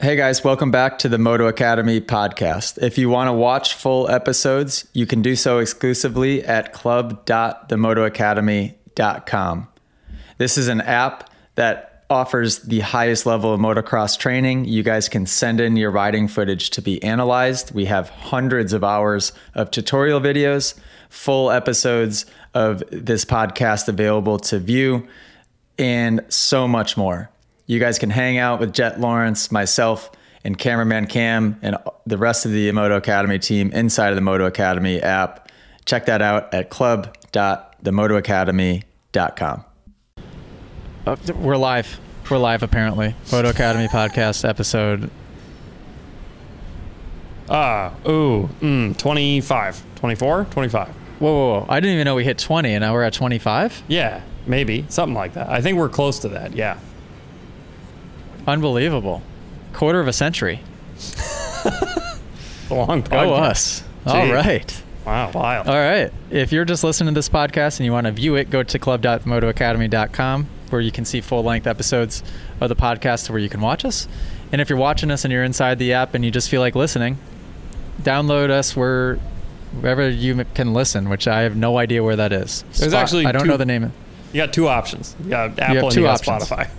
Hey guys, welcome back to the Moto Academy podcast. If you want to watch full episodes, you can do so exclusively at club.themotoacademy.com. This is an app that offers the highest level of motocross training. You guys can send in your riding footage to be analyzed. We have hundreds of hours of tutorial videos, full episodes of this podcast available to view, and so much more. You guys can hang out with Jet Lawrence, myself, and cameraman Cam, and the rest of the Moto Academy team inside of the Moto Academy app. Check that out at club.themotoacademy.com. Uh, we're live. We're live apparently. Moto Academy podcast episode. Ah, ooh, mm, 25, 24, 25. Whoa, whoa, whoa! I didn't even know we hit 20, and now we're at 25. Yeah, maybe something like that. I think we're close to that. Yeah. Unbelievable. Quarter of a century. A long Go oh, podcast. us. All Gee. right. Wow, wild. All right. If you're just listening to this podcast and you want to view it, go to club.motoacademy.com where you can see full length episodes of the podcast where you can watch us. And if you're watching us and you're inside the app and you just feel like listening, download us where wherever you can listen, which I have no idea where that is. There's actually I don't two- know the name You got two options. You got Apple have and you got options. Spotify.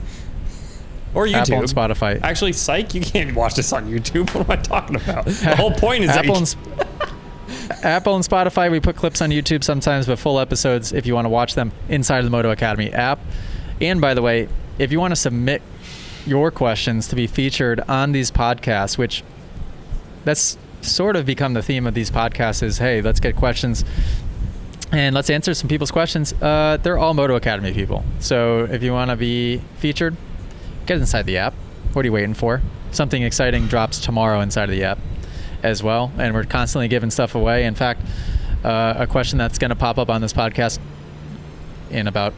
Or YouTube. Apple and Spotify. Actually, psych, you can't watch this on YouTube. What am I talking about? The whole point is Apple that and, you, Sp- Apple and Spotify, we put clips on YouTube sometimes, but full episodes if you want to watch them inside of the Moto Academy app. And by the way, if you want to submit your questions to be featured on these podcasts, which that's sort of become the theme of these podcasts is hey, let's get questions and let's answer some people's questions. Uh, they're all Moto Academy people. So if you want to be featured, get inside the app. What are you waiting for? Something exciting drops tomorrow inside of the app as well. And we're constantly giving stuff away. In fact, uh, a question that's going to pop up on this podcast in about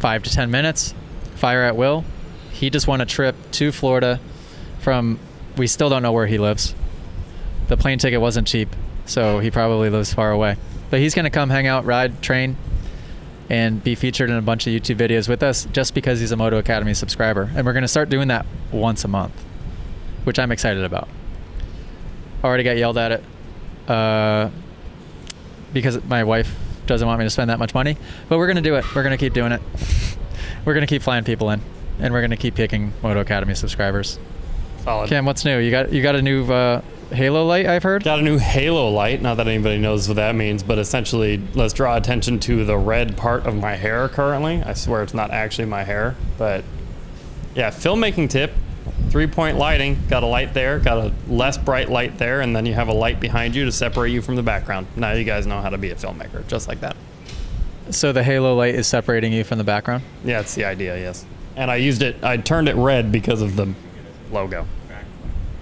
five to 10 minutes Fire at Will. He just won a trip to Florida from, we still don't know where he lives. The plane ticket wasn't cheap, so he probably lives far away. But he's going to come hang out, ride, train, and be featured in a bunch of YouTube videos with us just because he's a Moto Academy subscriber. And we're going to start doing that once a month, which I'm excited about. Already got yelled at it uh, because my wife doesn't want me to spend that much money. But we're going to do it. We're going to keep doing it. we're going to keep flying people in, and we're going to keep picking Moto Academy subscribers. solid. Cam, what's new? You got you got a new uh, Halo light? I've heard. Got a new halo light. Not that anybody knows what that means, but essentially, let's draw attention to the red part of my hair currently. I swear it's not actually my hair, but yeah, filmmaking tip. Three point lighting. Got a light there, got a less bright light there, and then you have a light behind you to separate you from the background. Now you guys know how to be a filmmaker, just like that. So the Halo light is separating you from the background. Yeah, it's the idea, yes. And I used it, I turned it red because of the logo.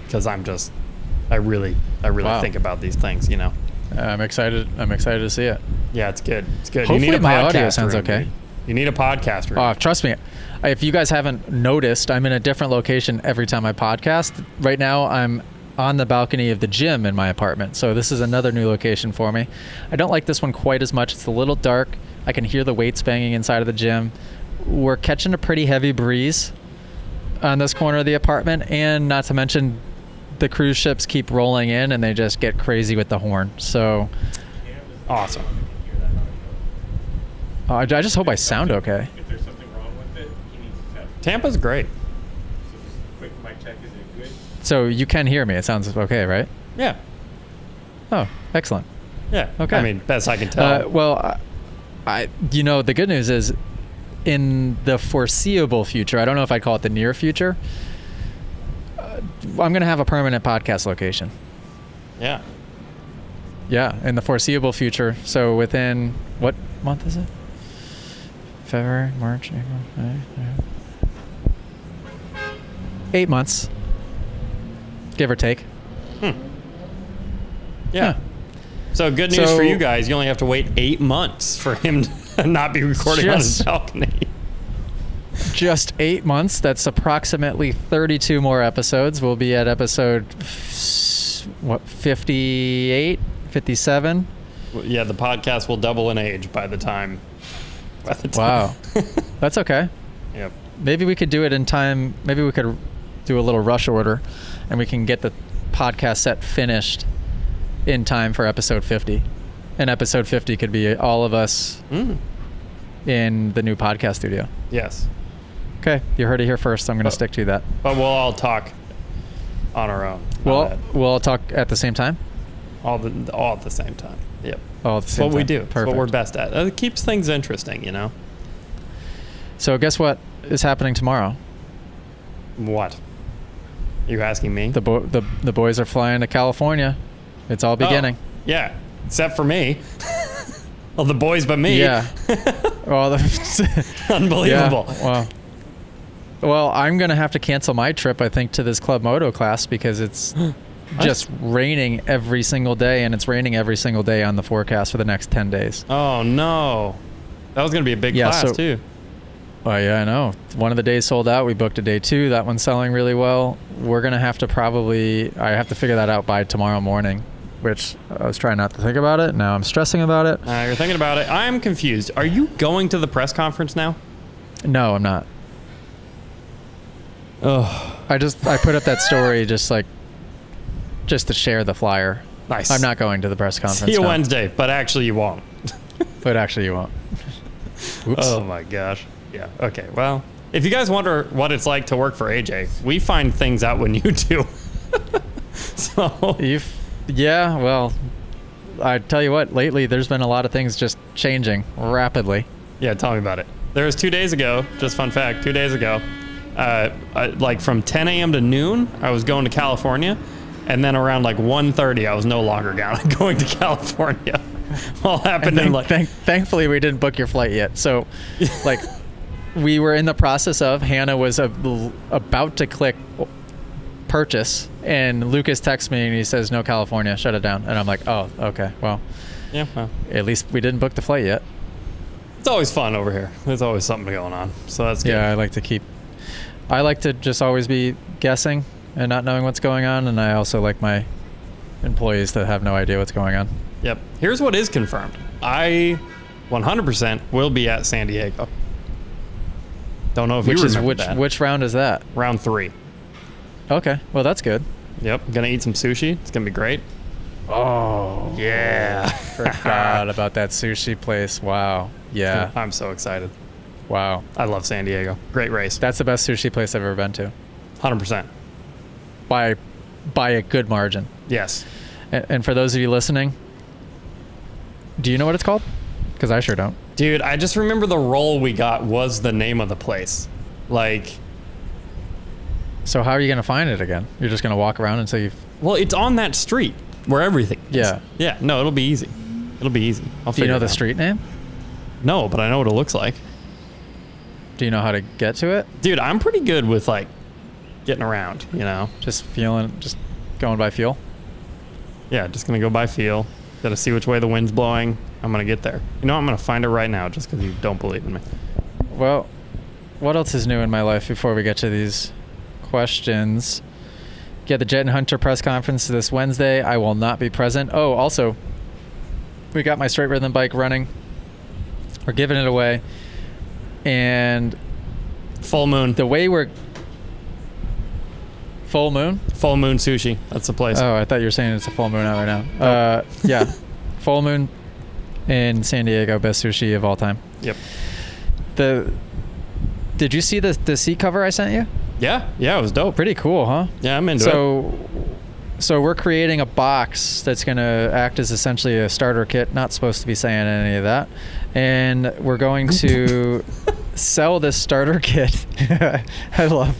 Because I'm just, I really, I really Wow. think about these things, you know. I'm excited. I'm excited to see it. Yeah, it's good. It's good. Hopefully you need a my audio sounds room, okay. dude. You need a podcast room. Oh, trust me. If you guys haven't noticed, I'm in a different location every time I podcast. Right now, I'm on the balcony of the gym in my apartment. So this is another new location for me. I don't like this one quite as much. It's a little dark. I can hear the weights banging inside of the gym. We're catching a pretty heavy breeze on this corner of the apartment, and not to mention the cruise ships keep rolling in and they just get crazy with the horn. So awesome. uh, I I just hope I sound okay. If there's something wrong with it, he needs to test. Tampa's great. So just quick mic check, is it good? So you can hear me. It sounds okay, right? Yeah. Oh, excellent. Yeah. Okay. I mean, best I can tell. Uh, well, I, I, you know, the good news is, in the foreseeable future, I don't know if I'd call it the near future. I'm gonna have a permanent podcast location. yeah. Yeah, in the foreseeable future. So within what month is it? February, March, April, May, June. Eight months, give or take. Hmm. Yeah. Yeah. So good news for you guys. You only have to wait eight months for him to not be recording on his balcony. Just eight months. That's approximately 32 more episodes. We'll be at episode, what, 58, 57? Yeah, the podcast will double in age by the time. By the Wow. That's okay. yep. Maybe we could do it in time. Maybe we could do a little rush order, and we can get the podcast set finished in time for episode 50. And episode 50 could be all of us Mm. in the new podcast studio. Yes. Okay, you heard it here first. I'm going to Oh. Uh, stick to that. But we'll all talk on our own. Well, we'll all talk at the same time. all the all at the same time. Yep. All at the same what we do. Perfect. what we're best at. It keeps things interesting, you know. So guess what is happening tomorrow? What? You asking me? The bo- the the boys are flying to California. It's all Oh, beginning. yeah, except for me. well, the boys, but me. Yeah. well, Unbelievable. Yeah, well, well, I'm gonna have to cancel my trip. I think to this Club Moto class because it's just raining every single day, and it's raining every single day on the forecast for the next ten days. Oh no, that was gonna be a big Yeah, class so- too. Oh yeah, I know. One of the days sold out. We booked a day two. That one's selling really well. We're gonna have to probably. I have to figure that out by tomorrow morning, which I was trying not to think about it. Now I'm stressing about it. Uh, you're thinking about it. I'm confused. Are you going to the press conference now? No, I'm not. Oh, I just I put up that story just like just to share the flyer. nice. I'm not going to the press conference. See you no. Wednesday, but actually you won't. But actually, you won't. Oops. Oh my gosh. Yeah. Okay. Well, if you guys wonder what it's like to work for AJ, we find things out when you do. so You, yeah. Well, I tell you what. Lately, there's been a lot of things just changing rapidly. yeah, tell me about it. There was two days ago. Just fun fact. Two days ago, uh, I, like from 10 a.m. to noon, I was going to California, and then around like 1:30, I was no longer going going to California. All happened And in like thank, thankfully, we didn't book your flight yet. So, like, we were in the process of Hannah was a, about to click purchase, and Lucas texts me and he says, "No, California, shut it down." And I'm like, "Oh, okay. Well, yeah. Well, at least we didn't book the flight yet." it's always fun over here. There's always something going on. So that's good. Yeah, I like to keep. I like to just always be guessing and not knowing what's going on, and I also like my employees to have no idea what's going on. Yep. Here's what is confirmed. I 100% will be at San Diego. Don't know if Which you is remember which? that. Which round is that? round three. Okay, well that's good. Yep. Gonna eat some sushi. It's gonna be great. Oh, Yeah. forgot about that sushi place. Wow. Yeah. I'm so excited. Wow. I love San Diego. Great race. That's the best sushi place I've ever been to 100%. by by a good margin. Yes. And, and for those of you listening, do you know what it's called? Because I sure don't. Dude, I just remember the roll we got was the name of the place. Like, So how are you gonna find it again? You're just gonna walk around until you. well, it's on that street where everything is. Yeah. Yeah. No, it'll be easy. It'll be easy. I'll Do you know the out. street name? No, but I know what it looks like. Do you know how to get to it? Dude, I'm pretty good with like getting around, you know? Just feeling, just going by feel. Yeah, just gonna go by feel. Gotta see which way the wind's blowing. I'm gonna get there. You know, I'm gonna find it right now just because you don't believe in me. Well, what else is new in my life before we get to these questions? Yeah, the Jet and Hunter press conference this Wednesday. I will not be present. Oh, also, we got my straight rhythm bike running. We're giving it away. And Full moon. the way we're. Full moon? Full moon sushi. That's the place. Oh, I thought you were saying it's a full moon out right now. Uh, yeah. full moon in San Diego, best sushi of all time. Yep. The. Did you see the, the seat cover I sent you? Yeah, yeah, it was dope. Pretty cool, huh? Yeah, I'm into it. so so we're creating a box that's going to act as essentially a starter kit not supposed to be saying any of that. And we're going to sell this starter kit. I love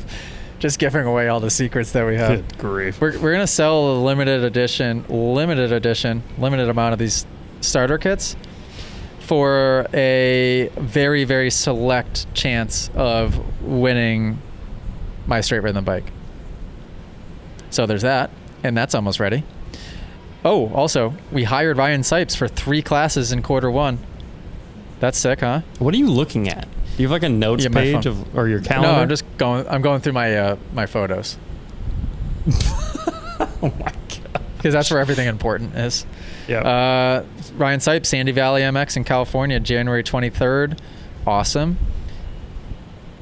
just giving away all the secrets that we have. Good grief. we're, we're going to sell a limited edition limited edition limited amount of these starter kits for a very very select chance of winning my straight rhythm bike. So there's that, and that's almost ready. Oh, also, we hired Ryan Sipes for three classes in quarter one. That's sick, huh? What are you looking at? Do you have like a notes Yeah, page phone. of or your calendar? No, I'm just going. I'm going through my uh, my photos oh my god. because that's where everything important is. Yeah. Uh, Ryan Sipes, Sandy Valley MX in California, January 23rd. Awesome.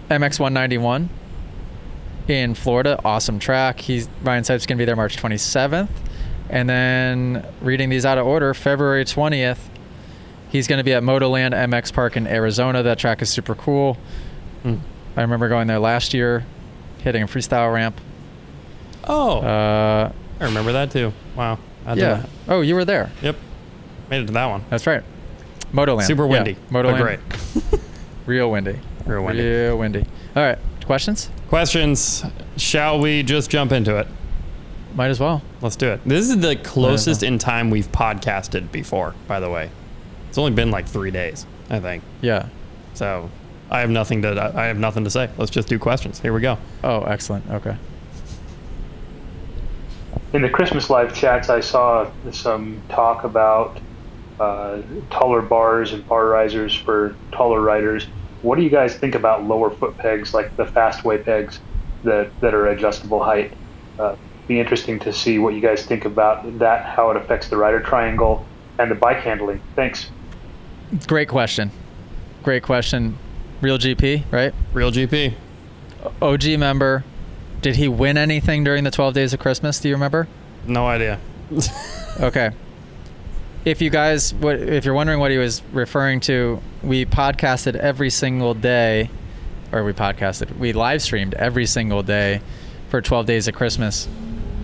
MX 191. In Florida. Awesome track. He's Ryan Sipes going to be there March 27th. And then reading these out of order, February 20th, he's going to be at Motoland MX Park in Arizona. That track is super cool. Hmm. I remember going there last year, hitting a freestyle ramp. Oh, Uh, I remember that too. Wow. I yeah. Oh, you were there. Yep. Made it to that one. That's right. Motoland. Super windy. but Motoland. great. Real windy. Real windy. Real windy. All right. Questions? Questions. Shall we just jump into it? Might as well. Let's do it. This is the closest in time we've podcasted before, by the way. It's only been like three days, I think. Yeah. So I have nothing to I have nothing to say. Let's just do questions. Here we go. Oh, excellent. Okay. In the Christmas live chats, I saw some talk about uh, taller bars and bar risers for taller riders. What do you guys think about lower foot pegs, like the fastway pegs that, that are adjustable height? Uh, be interesting to see what you guys think about that, how it affects the rider triangle and the bike handling. Thanks. Great question. Great question. Real GP, right? Real GP. OG member. Did he win anything during the 12 days of Christmas? Do you remember? No idea. Okay. If you guys, what, if you're wondering what he was referring to, we podcasted every single day, or we podcasted, we live streamed every single day for 12 days of Christmas,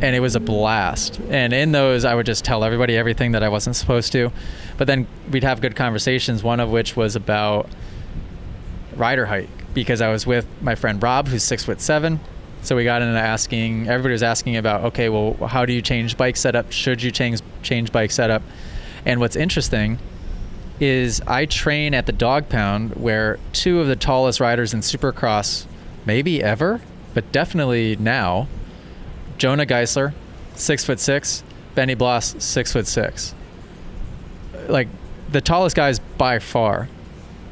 and it was a blast. And in those, I would just tell everybody everything that I wasn't supposed to, but then we'd have good conversations. One of which was about rider height because I was with my friend Rob, who's six foot seven. So we got into asking. Everybody was asking about, okay, well, how do you change bike setup? Should you change change bike setup? And what's interesting is I train at the Dog Pound, where two of the tallest riders in Supercross, maybe ever, but definitely now, Jonah Geistler, six foot six, Benny Bloss, six foot six. Like the tallest guys by far.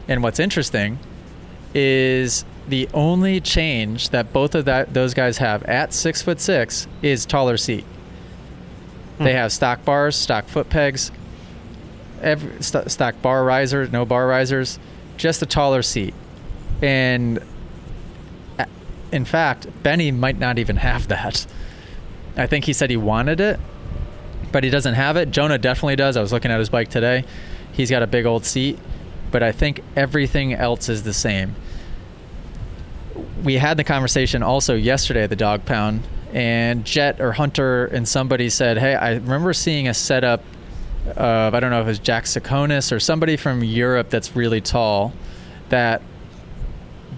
And what's interesting is the only change that both of that those guys have at six foot six is taller seat. They hmm. have stock bars, stock foot pegs, every, st- stock bar risers, no bar risers, just a taller seat. And in fact, Benny might not even have that. I think he said he wanted it, but he doesn't have it. Jonah definitely does. I was looking at his bike today. He's got a big old seat, but I think everything else is the same. We had the conversation also yesterday at the dog pound, and Jet or Hunter and somebody said, Hey, I remember seeing a setup of, I don't know if it was Jack Sakonis or somebody from Europe that's really tall, that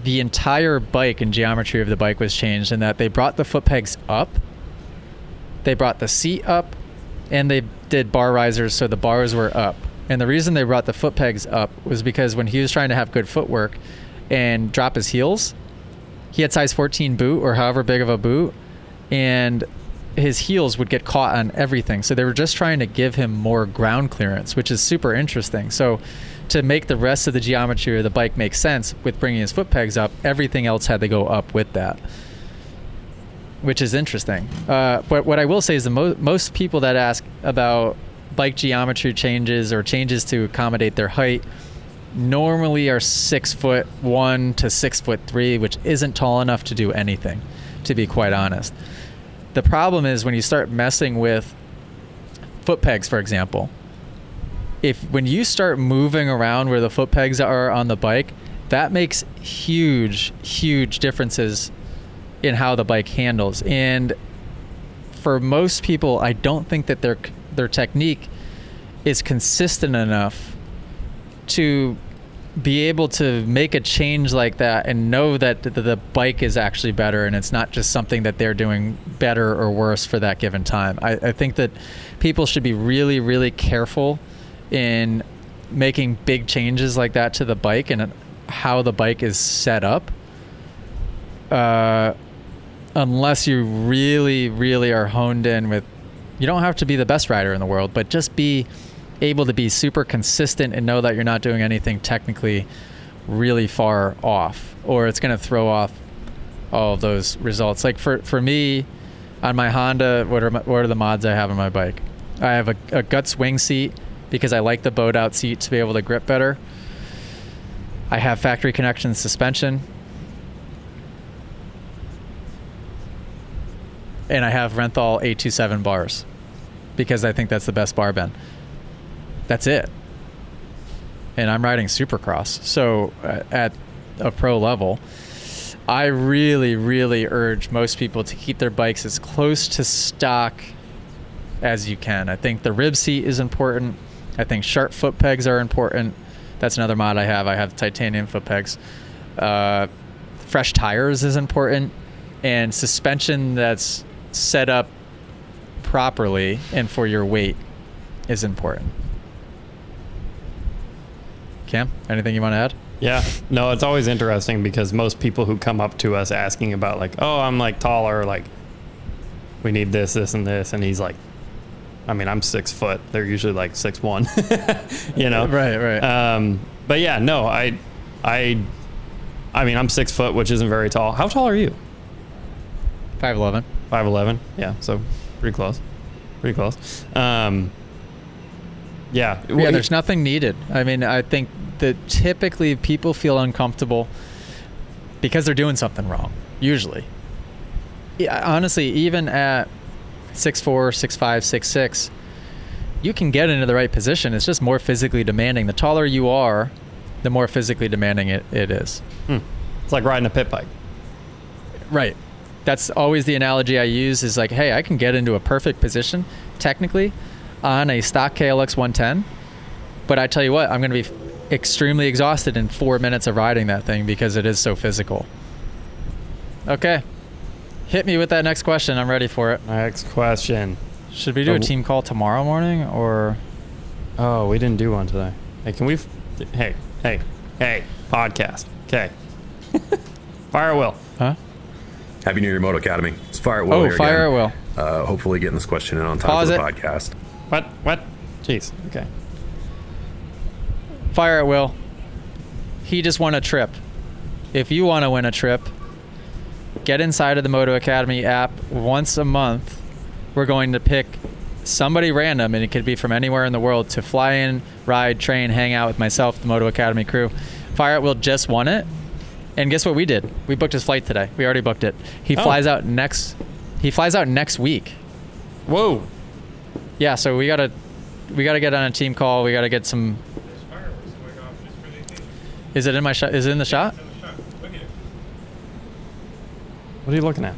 the entire bike and geometry of the bike was changed, and that they brought the foot pegs up they brought the seat up and they did bar risers so the bars were up. And the reason they brought the foot pegs up was because when he was trying to have good footwork and drop his heels he had size 14 boot or however big of a boot and his heels would get caught on everything so they were just trying to give him more ground clearance which is super interesting so to make the rest of the geometry of the bike make sense with bringing his foot pegs up everything else had to go up with that which is interesting. Uh, but what I will say is the mo- most people that ask about bike geometry changes or changes to accommodate their height normally are six foot one to six foot three, which isn't tall enough to do anything, to be quite honest. The problem is when you start messing with foot pegs, for example. If when you start moving around where the foot pegs are on the bike, that makes huge, huge differences in how the bike handles. And for most people, I don't think that their their technique is consistent enough to be able to make a change like that and know that the, bike is actually better and it's not just something that they're doing better or worse for that given time. I, I think that people should be really, really careful in making big changes like that to the bike and how the bike is set up. Uh, unless you really, really are honed in with, you don't have to be the best rider in the world, but just be able to be super consistent and know that you're not doing anything technically really far off, or it's going to throw off all of those results. Like for, for me, on my Honda, what are, my, what are the mods I have on my bike? I have a, a guts wing seat because I like the bowed out seat to be able to grip better. I have factory connection suspension and I have Renthal 827 bars because I think that's the best bar bend. That's it. And I'm riding Supercross, so uh, at a pro level, I really, really urge most people to keep their bikes as close to stock as you can. I think the rib seat is important. I think sharp foot pegs are important. That's another mod I have. I have titanium foot pegs. Uh, fresh tires is important, and suspension that's set up properly and for your weight is important. Cam, anything you want to add? Yeah, no, it's always interesting because most people who come up to us asking about like, oh, I'm like taller, like we need this, this, and this, and he's like, I mean, I'm six foot. They're usually like six one, you know. Right, right. Um, but yeah, no, I, I, I mean, I'm six foot, which isn't very tall. How tall are you? 5'11. Five eleven. Yeah, so pretty close, pretty close. Um, yeah, Yeah, there's nothing needed. I mean, I think that typically people feel uncomfortable because they're doing something wrong, usually. Yeah, honestly, even at 6'4, 6'5, 6'6, you can get into the right position. It's just more physically demanding. The taller you are, the more physically demanding it, it is. Hmm. It's like riding a pit bike. Right. That's always the analogy I use is like, hey, I can get into a perfect position technically on a stock KLX 110, but I tell you what, I'm going to be extremely exhausted in four minutes of riding that thing because it is so physical. Okay. Hit me with that next question. I'm ready for it. Next question. Should we do a team call tomorrow morning or? Oh, we didn't do one today. Hey, can we? F- hey, hey, hey, podcast. Okay. Fire at will. Huh? Happy New Year, Moto Academy. It's Fire at Will Oh, here fire again. at will. Uh, hopefully getting this question in on time Pause for the it. podcast. What? What? Jeez. Okay. Fire at will. He just won a trip. If you want to win a trip, get inside of the Moto Academy app once a month. We're going to pick somebody random, and it could be from anywhere in the world, to fly in, ride, train, hang out with myself, the Moto Academy crew. Fire at Will just won it. And guess what we did? We booked his flight today. We already booked it. He Oh. flies out next. He flies out next week. Whoa. Yeah, so we gotta we gotta get on a team call. We gotta get some. Fireworks going off just for the occasion. Is it in my shot? Is it in the shot? It's in the shot. Look at it. What are you looking at?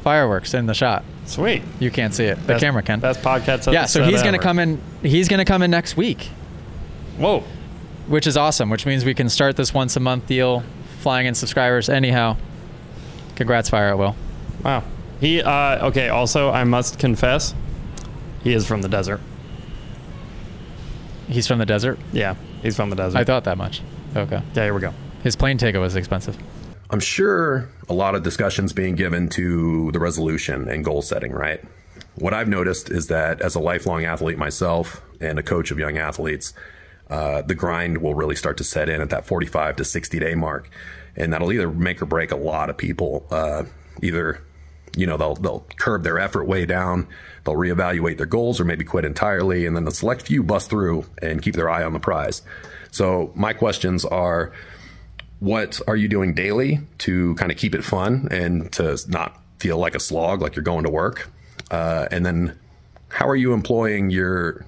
Fireworks in the shot. Sweet. You can't see it. The Best- camera can. Best podcast. yeah, so he's gonna come in. He's gonna come in next week, Whoa. which is awesome. Which means we can start this once a month deal, flying in subscribers. Anyhow, congrats, Fire at Will. Wow. He. Uh. Okay. Also, I must confess, he is from the desert. He's from the desert. Yeah, he's from the desert. I thought that much. Okay. Yeah. Here we go. His plane ticket was expensive. I'm sure a lot of discussions being given to the resolution and goal setting, right? What I've noticed is that as a lifelong athlete myself and a coach of young athletes, uh, the grind will really start to set in at that 45 to 60 day mark. And that'll either make or break a lot of people. Uh, either, you know, they'll, they'll curb their effort way down, they'll reevaluate their goals or maybe quit entirely. And then the select few bust through and keep their eye on the prize. So my questions are, what are you doing daily to kind of keep it fun and to not feel like a slog, like you're going to work? Uh, and then how are you employing your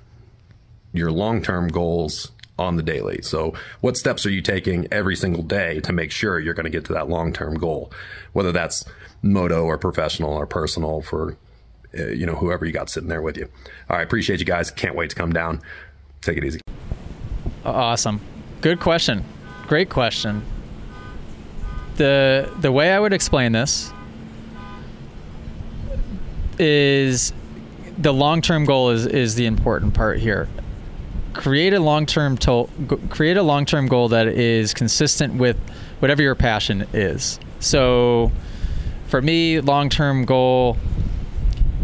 your long-term goals on the daily? So what steps are you taking every single day to make sure you're going to get to that long-term goal, whether that's moto or professional or personal for uh, you know whoever you got sitting there with you. All right, appreciate you guys. Can't wait to come down. Take it easy. Awesome. Good question. Great question. The the way I would explain this is the long-term goal is is the important part here. Create a long-term to, create a long-term goal that is consistent with whatever your passion is. So for me, long-term goal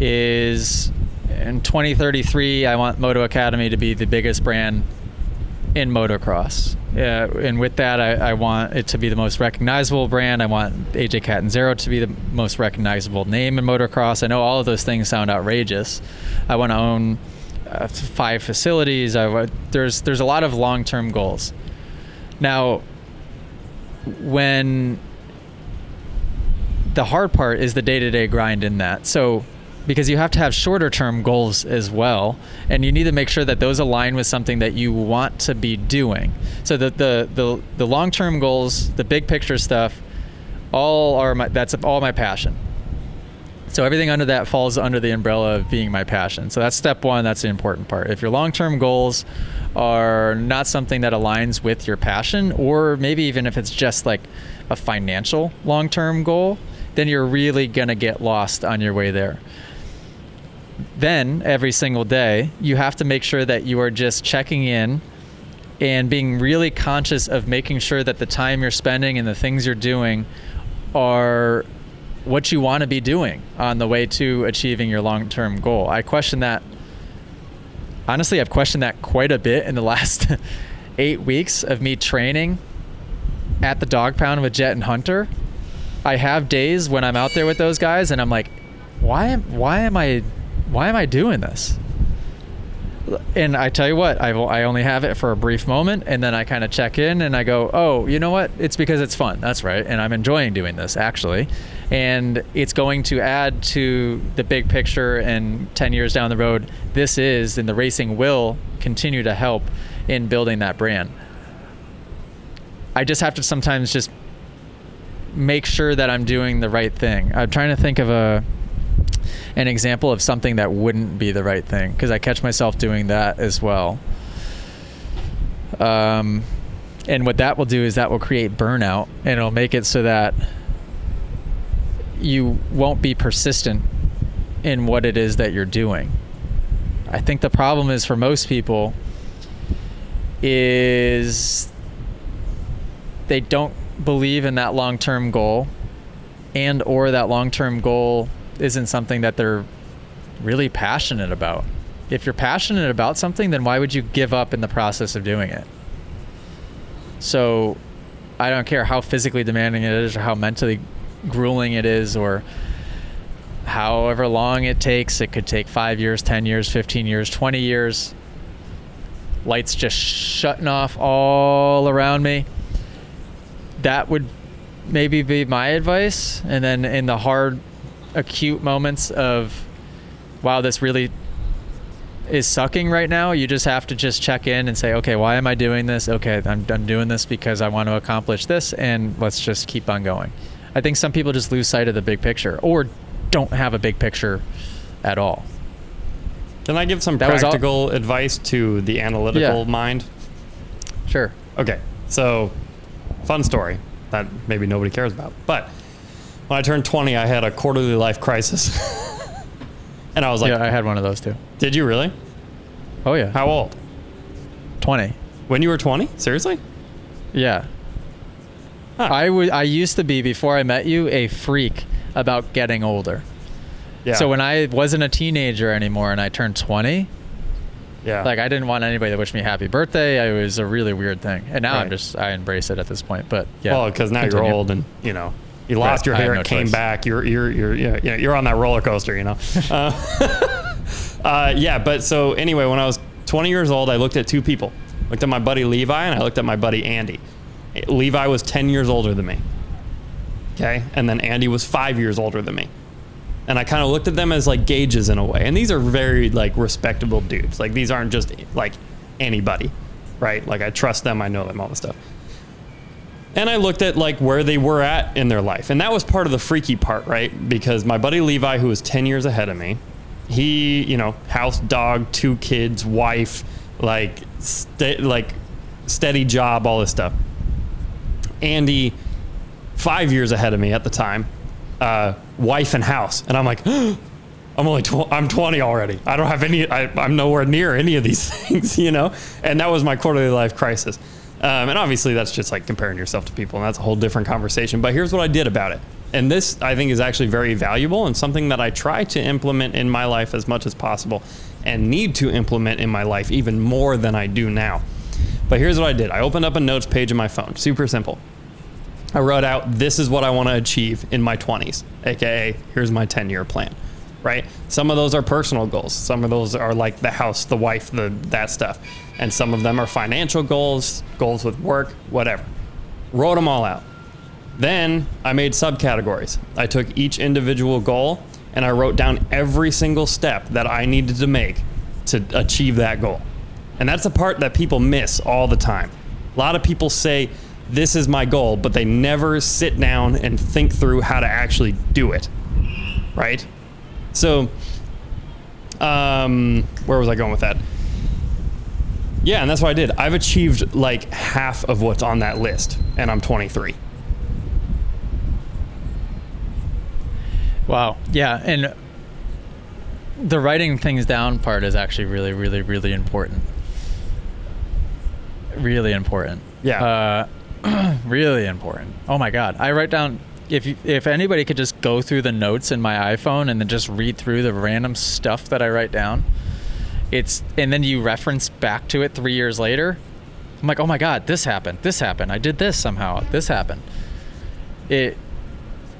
is in 2033 I want Moto Academy to be the biggest brand in motocross. And with that, I, I want it to be the most recognizable brand. I want AJ Catanzaro to be the most recognizable name in motocross. I know all of those things sound outrageous. I want to own uh, five facilities. I there's there's a lot of long term goals. Now, when the hard part is the day-to-day grind in that. So because you have to have shorter term goals as well and you need to make sure that those align with something that you want to be doing. So the the the, the long term goals the big picture stuff all are my that's all my passion. So everything under that falls under the umbrella of being my passion. So that's step one that's the important part. If your long term goals are not something that aligns with your passion or maybe even if it's just like a financial long term goal then you're really going to get lost on your way there then every single day, you have to make sure that you are just checking in and being really conscious of making sure that the time you're spending and the things you're doing are what you want to be doing on the way to achieving your long term goal. I question that. Honestly, I've questioned that quite a bit in the last eight weeks of me training at the dog pound with Jet and Hunter. I have days when I'm out there with those guys and I'm like, why am why am I why am I doing this? And I tell you what, I, I only have it for a brief moment, and then I kind of check in and I go, oh, you know what? It's because it's fun. That's right. And I'm enjoying doing this, actually. And it's going to add to the big picture, and 10 years down the road, this is, and the racing will continue to help in building that brand. I just have to sometimes just make sure that I'm doing the right thing. I'm trying to think of a an example of something that wouldn't be the right thing because I catch myself doing that as well. Um, and what that will do is that will create burnout and it'll make it so that you won't be persistent in what it is that you're doing. I think the problem is for most people is they don't believe in that long-term goal and or that long-term goal isn't something that they're really passionate about. If you're passionate about something, then why would you give up in the process of doing it? So I don't care how physically demanding it is or how mentally grueling it is or however long it takes. It could take five years, 10 years, 15 years, 20 years. Lights just shutting off all around me. That would maybe be my advice. And then in the hard acute moments of wow this really is sucking right now you just have to just check in and say okay why am i doing this okay i'm, I'm doing this because i want to accomplish this and let's just keep on going i think some people just lose sight of the big picture or don't have a big picture at all Can I give some That was all- practical advice to the analytical Yeah. mind? sure Okay, so fun story that maybe nobody cares about. But when I turned 20, I had a quarterly life crisis. and I was like, yeah i had one of those too Did you really? oh yeah How old? 20 When you were 20? Seriously? Yeah. Huh. I would. I used to be before I met you a freak about getting older. Yeah. So when I wasn't a teenager anymore and I turned 20, yeah. like I didn't want anybody to wish me happy birthday. It was a really weird thing. And now I'm just I embrace it at this point. But yeah. well, because now continue. you're old and, you know, you lost Right, your hair, no it came choice. back. You're, you're, you're, yeah, you're on that roller coaster, you know? Uh, uh, yeah, but so anyway, when I was 20 years old, I looked at two people. Looked at my buddy Levi and I looked at my buddy Andy. Levi was 10 years older than me. Okay. And then Andy was five years older than me. And I kind of looked at them as like gauges in a way. And these are very like respectable dudes. Like these aren't just like anybody, right? Like I trust them, I know them, all this stuff. And I looked at like where they were at in their life. And that was part of the freaky part, right? Because my buddy Levi, who was 10 years ahead of me, he, you know, house, dog, two kids, wife, like, st- like steady job, all this stuff. Andy, five years ahead of me at the time, uh, wife and house. And I'm like, I'm only tw- I'm 20 already. I don't have any. I, I'm nowhere near any of these things, you know. And that was my quarterly life crisis. Um, and obviously, that's just like comparing yourself to people, and that's a whole different conversation. But here's what I did about it. And this, I think, is actually very valuable and something that I try to implement in my life as much as possible and need to implement in my life even more than I do now. But here's what I did I opened up a notes page in my phone. Super simple. I wrote out, this is what I want to achieve in my 20s, aka, here's my 10 year plan, right? Some of those are personal goals. Some of those are like the house, the wife, the that stuff. And some of them are financial goals, goals with work, whatever. Wrote them all out. Then I made subcategories. I took each individual goal and I wrote down every single step that I needed to make to achieve that goal. And that's the part that people miss all the time. A lot of people say, This is my goal, but they never sit down and think through how to actually do it. Right? So, um, where was I going with that? Yeah, and that's what I did. I've achieved like half of what's on that list, and I'm 23. Wow. Yeah, and the writing things down part is actually really, really, really important. Really important. Yeah. Uh, really important. Oh my god, I write down. If you, if anybody could just go through the notes in my iPhone and then just read through the random stuff that I write down, it's and then you reference back to it three years later. I'm like, oh my god, this happened. This happened. I did this somehow. This happened. It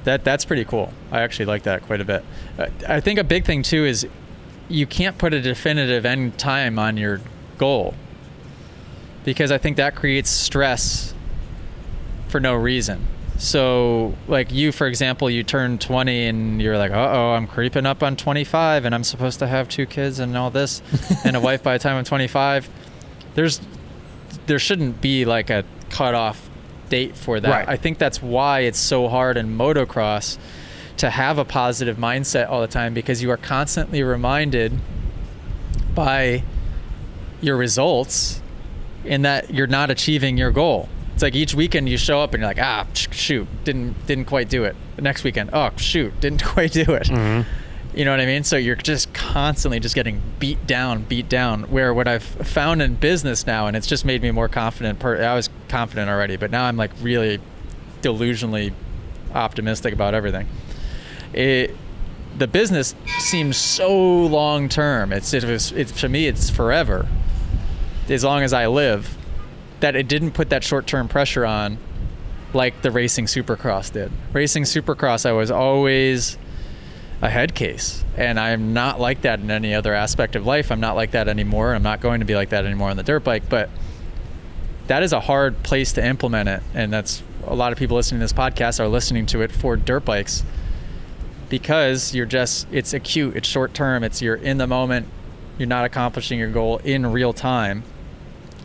that that's pretty cool. I actually like that quite a bit. Uh, I think a big thing too is you can't put a definitive end time on your goal because I think that creates stress for no reason. So, like you, for example, you turn 20 and you're like, uh oh, I'm creeping up on 25 and I'm supposed to have two kids and all this and a wife by the time I'm 25. There's, there shouldn't be like a cutoff date for that. Right. I think that's why it's so hard in motocross to have a positive mindset all the time because you are constantly reminded by your results in that you're not achieving your goal. It's like each weekend you show up and you're like, ah, shoot, didn't didn't quite do it. The next weekend, oh shoot, didn't quite do it. You know what I mean? So you're just constantly just getting beat down, beat down. Where what I've found in business now, and it's just made me more confident. Per- I was confident already, but now I'm like really delusionally optimistic about everything. It, the business seems so long term. It's it was it's to me it's forever. As long as I live, that it didn't put that short term pressure on like the racing supercross did. Racing supercross I was always a head case. And I'm not like that in any other aspect of life. I'm not like that anymore. I'm not going to be like that anymore on the dirt bike, but that is a hard place to implement it. And that's a lot of people listening to this podcast are listening to it for dirt bikes because you're just it's acute, it's short term, it's you're in the moment, you're not accomplishing your goal in real time.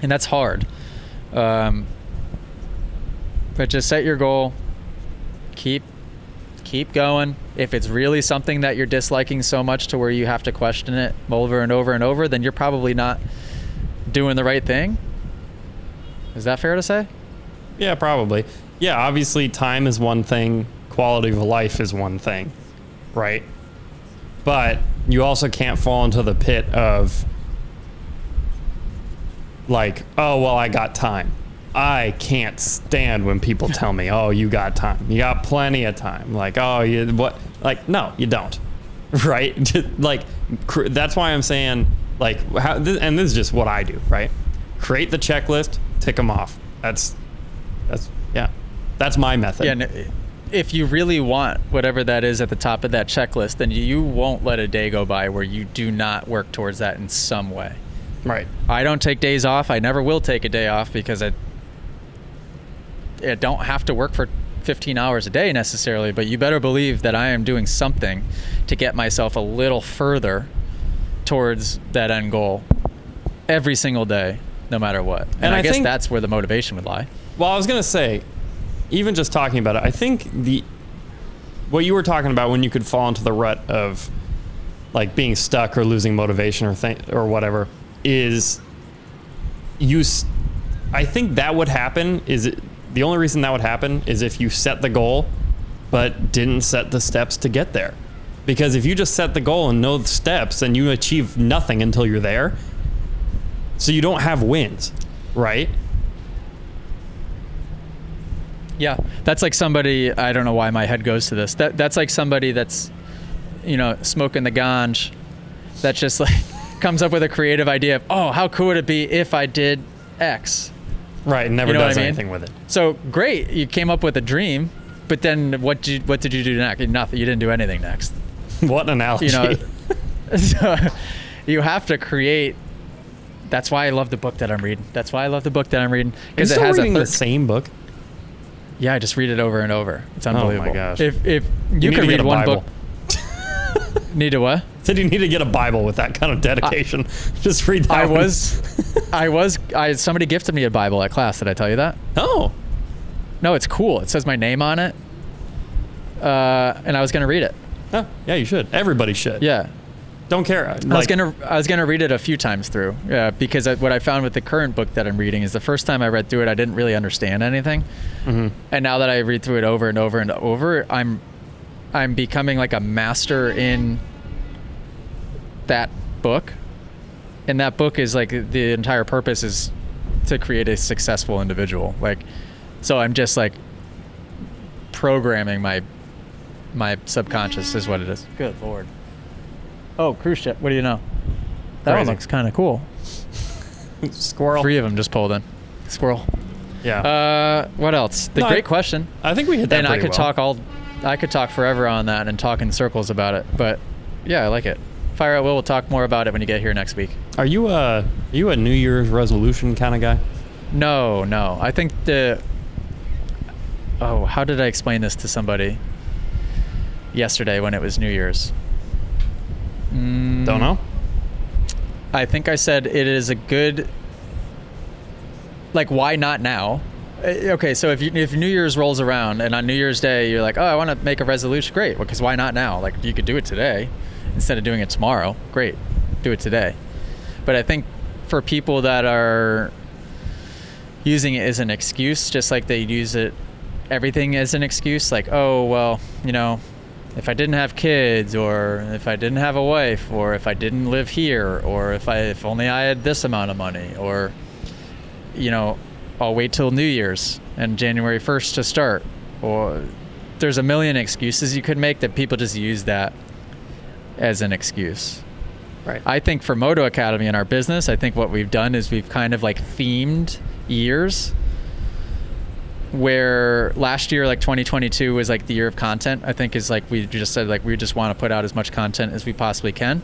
And that's hard. Um, but just set your goal, keep keep going. If it's really something that you're disliking so much to where you have to question it over and over and over, then you're probably not doing the right thing. Is that fair to say? Yeah, probably. Yeah, obviously, time is one thing, quality of life is one thing, right? But you also can't fall into the pit of, like, oh, well, I got time. I can't stand when people tell me, oh, you got time. You got plenty of time. Like, oh, you, what? Like, no, you don't. Right? Like, cr- that's why I'm saying, like, how, th- and this is just what I do, right? Create the checklist, tick them off. That's, that's, yeah, that's my method. Yeah. And if you really want whatever that is at the top of that checklist, then you won't let a day go by where you do not work towards that in some way. Right. I don't take days off. I never will take a day off because I, I don't have to work for 15 hours a day necessarily, but you better believe that I am doing something to get myself a little further towards that end goal every single day, no matter what. And, And I, I guess think- that's where the motivation would lie. Well, I was gonna say, even just talking about it, I think the what you were talking about when you could fall into the rut of like being stuck or losing motivation or th- or whatever is you. I think that would happen. Is it, the only reason that would happen is if you set the goal, but didn't set the steps to get there. Because if you just set the goal and know the steps, then you achieve nothing until you're there. So you don't have wins, right? Yeah, that's like somebody. I don't know why my head goes to this. That that's like somebody that's, you know, smoking the ganj, That's just like comes up with a creative idea of, oh, how cool would it be if I did X? Right, and never You know does I mean? anything with it. So great, you came up with a dream, but then what did you, what did you do next? Nothing. You didn't do anything next. What an analogy. You know, so you have to create. That's why I love the book that I'm reading. That's why I love the book that I'm reading because it has a reading thir- the same book? Yeah, I just read it over and over. It's unbelievable. Oh my gosh. If if you, need can read one Bible. book, need to what? Said you need to get a Bible with that kind of dedication. Just read that. I one. was, I was, I somebody gifted me a Bible at class. Did I tell you that? Oh, No, it's cool. It says my name on it, uh, and I was gonna read it. oh, yeah, you should. Everybody should. Yeah, Don't care. I was gonna, I was gonna read it a few times through. Yeah, because I, what I found with the current book that I'm reading is the first time I read through it, I didn't really understand anything, Mm-hmm. and now that I read through it over and over and over, I'm, I'm becoming like a master in that book, and that book is like the entire purpose is to create a successful individual. Like, so I'm just like programming my my subconscious is what it is. Good lord. Oh, cruise ship. What do you know? That one looks kind of cool. squirrel. Three of them just pulled in. Squirrel. Yeah. Uh, what else? The No, I- great question. I think we hit that And I could well. talk all, I could talk forever on that and talk in circles about it. But yeah, I like it. Fire at will. We'll talk more about it when you get here next week. Are you a are you a New Year's resolution kind of guy? No, no. I think the. Oh, how did I explain this to somebody yesterday when it was New Year's? Mm, Don't know. I think I said it is a good. Like, why not now? Uh, Okay, so if you, if New Year's rolls around and on New Year's Day you're like, oh, I want to make a resolution, great. Because why not now? Like, you could do it today instead of doing it tomorrow. Great, do it today. But I think for people that are using it as an excuse, just like they use it everything as an excuse, like, oh, well, you know, if I didn't have kids, or if I didn't have a wife, or if I didn't live here, or if I if only I had this amount of money, or you know, I'll wait till New Year's and January 1st to start. Or there's a million excuses you could make that people just use that as an excuse. Right. I think for Moto Academy in our business, I think what we've done is we've kind of like themed years where last year like 2022 was like the year of content i think is like we just said like we just want to put out as much content as we possibly can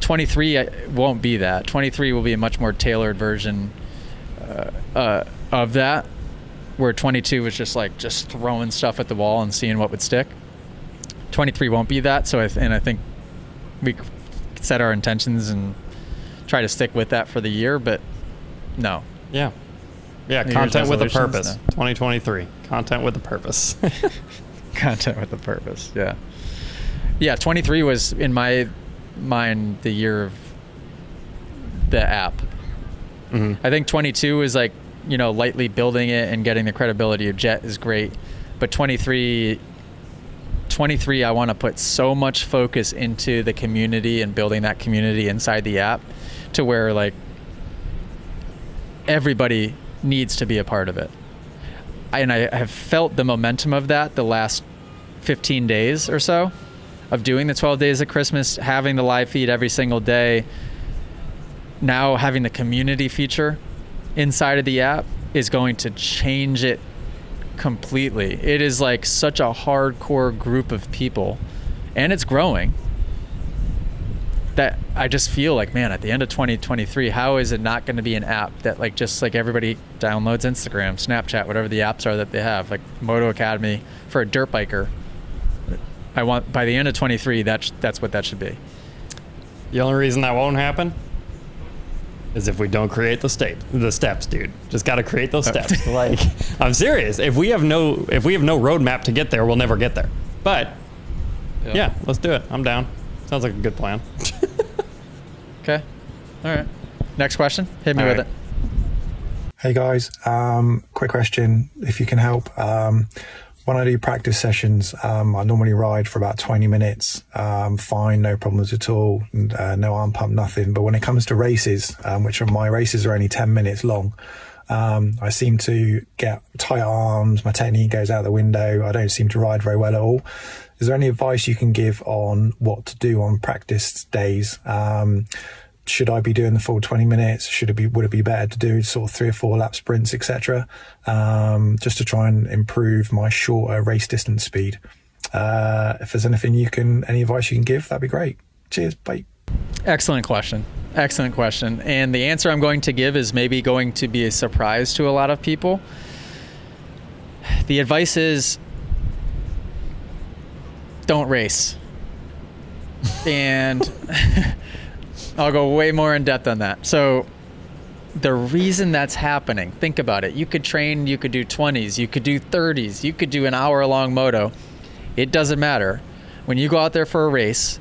23 uh, won't be that 23 will be a much more tailored version uh, uh, of that where 22 was just like just throwing stuff at the wall and seeing what would stick 23 won't be that so I th- and i think we set our intentions and try to stick with that for the year but no Yeah. Yeah, New content with a purpose. No. 2023. Content with a purpose. content with a purpose. Yeah. Yeah, 23 was in my mind the year of the app. Mhm. I think 22 is like, you know, lightly building it and getting the credibility of Jet is great. But 23 23 I want to put so much focus into the community and building that community inside the app to where like everybody needs to be a part of it. And I have felt the momentum of that the last 15 days or so of doing the 12 days of Christmas, having the live feed every single day, now having the community feature inside of the app is going to change it completely. It is like such a hardcore group of people and it's growing that I just feel like, man, at the end of 2023, how is it not going to be an app that like just like everybody downloads Instagram, Snapchat, whatever the apps are that they have, like Moto Academy for a dirt biker. I want by the end of 23, that's that's what that should be. the only reason that won't happen is if we don't create the state the steps, dude. Just got to create those steps. like I'm serious. If we have no if we have no roadmap to get there, we'll never get there. But yeah, let's do it. I'm down. Sounds like a good plan. Okay. All right. Next question. Hit me All with right. it. Hey guys, um, quick question if you can help. Um, when I do practice sessions, um, I normally ride for about 20 minutes. Um, fine, no problems at all, uh, no arm pump, nothing. But when it comes to races, um, which are my races are only 10 minutes long, um, I seem to get tight arms. My technique goes out the window. I don't seem to ride very well at all. Is there any advice you can give on what to do on practice days? Should I be doing the full 20 minutes? Should it be, would it be better to do sort of three or four lap sprints, etc. Um, just to try and improve my shorter race distance speed. Uh, if there's anything you can, any advice you can give, that'd be great. Cheers. Bye. Excellent question. Excellent question. And the answer I'm going to give is maybe going to be a surprise to a lot of people. the advice is don't race. and I'll go way more in depth on that. So, the reason that's happening, think about it. You could train, you could do 20s, you could do 30s, you could do an hour long moto. It doesn't matter. When you go out there for a race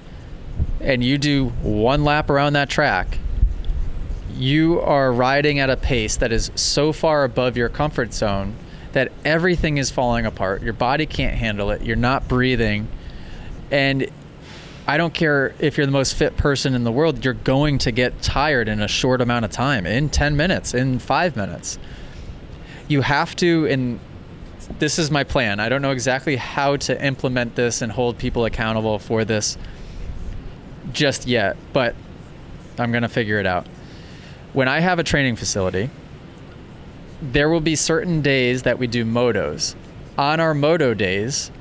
and you do one lap around that track, you are riding at a pace that is so far above your comfort zone that everything is falling apart. Your body can't handle it. You're not breathing. And I don't care if you're the most fit person in the world, you're going to get tired in a short amount of time, in 10 minutes, in five minutes. You have to, and this is my plan. I don't know exactly how to implement this and hold people accountable for this just yet, but I'm going to figure it out. When I have a training facility, there will be certain days that we do motos. On our moto days,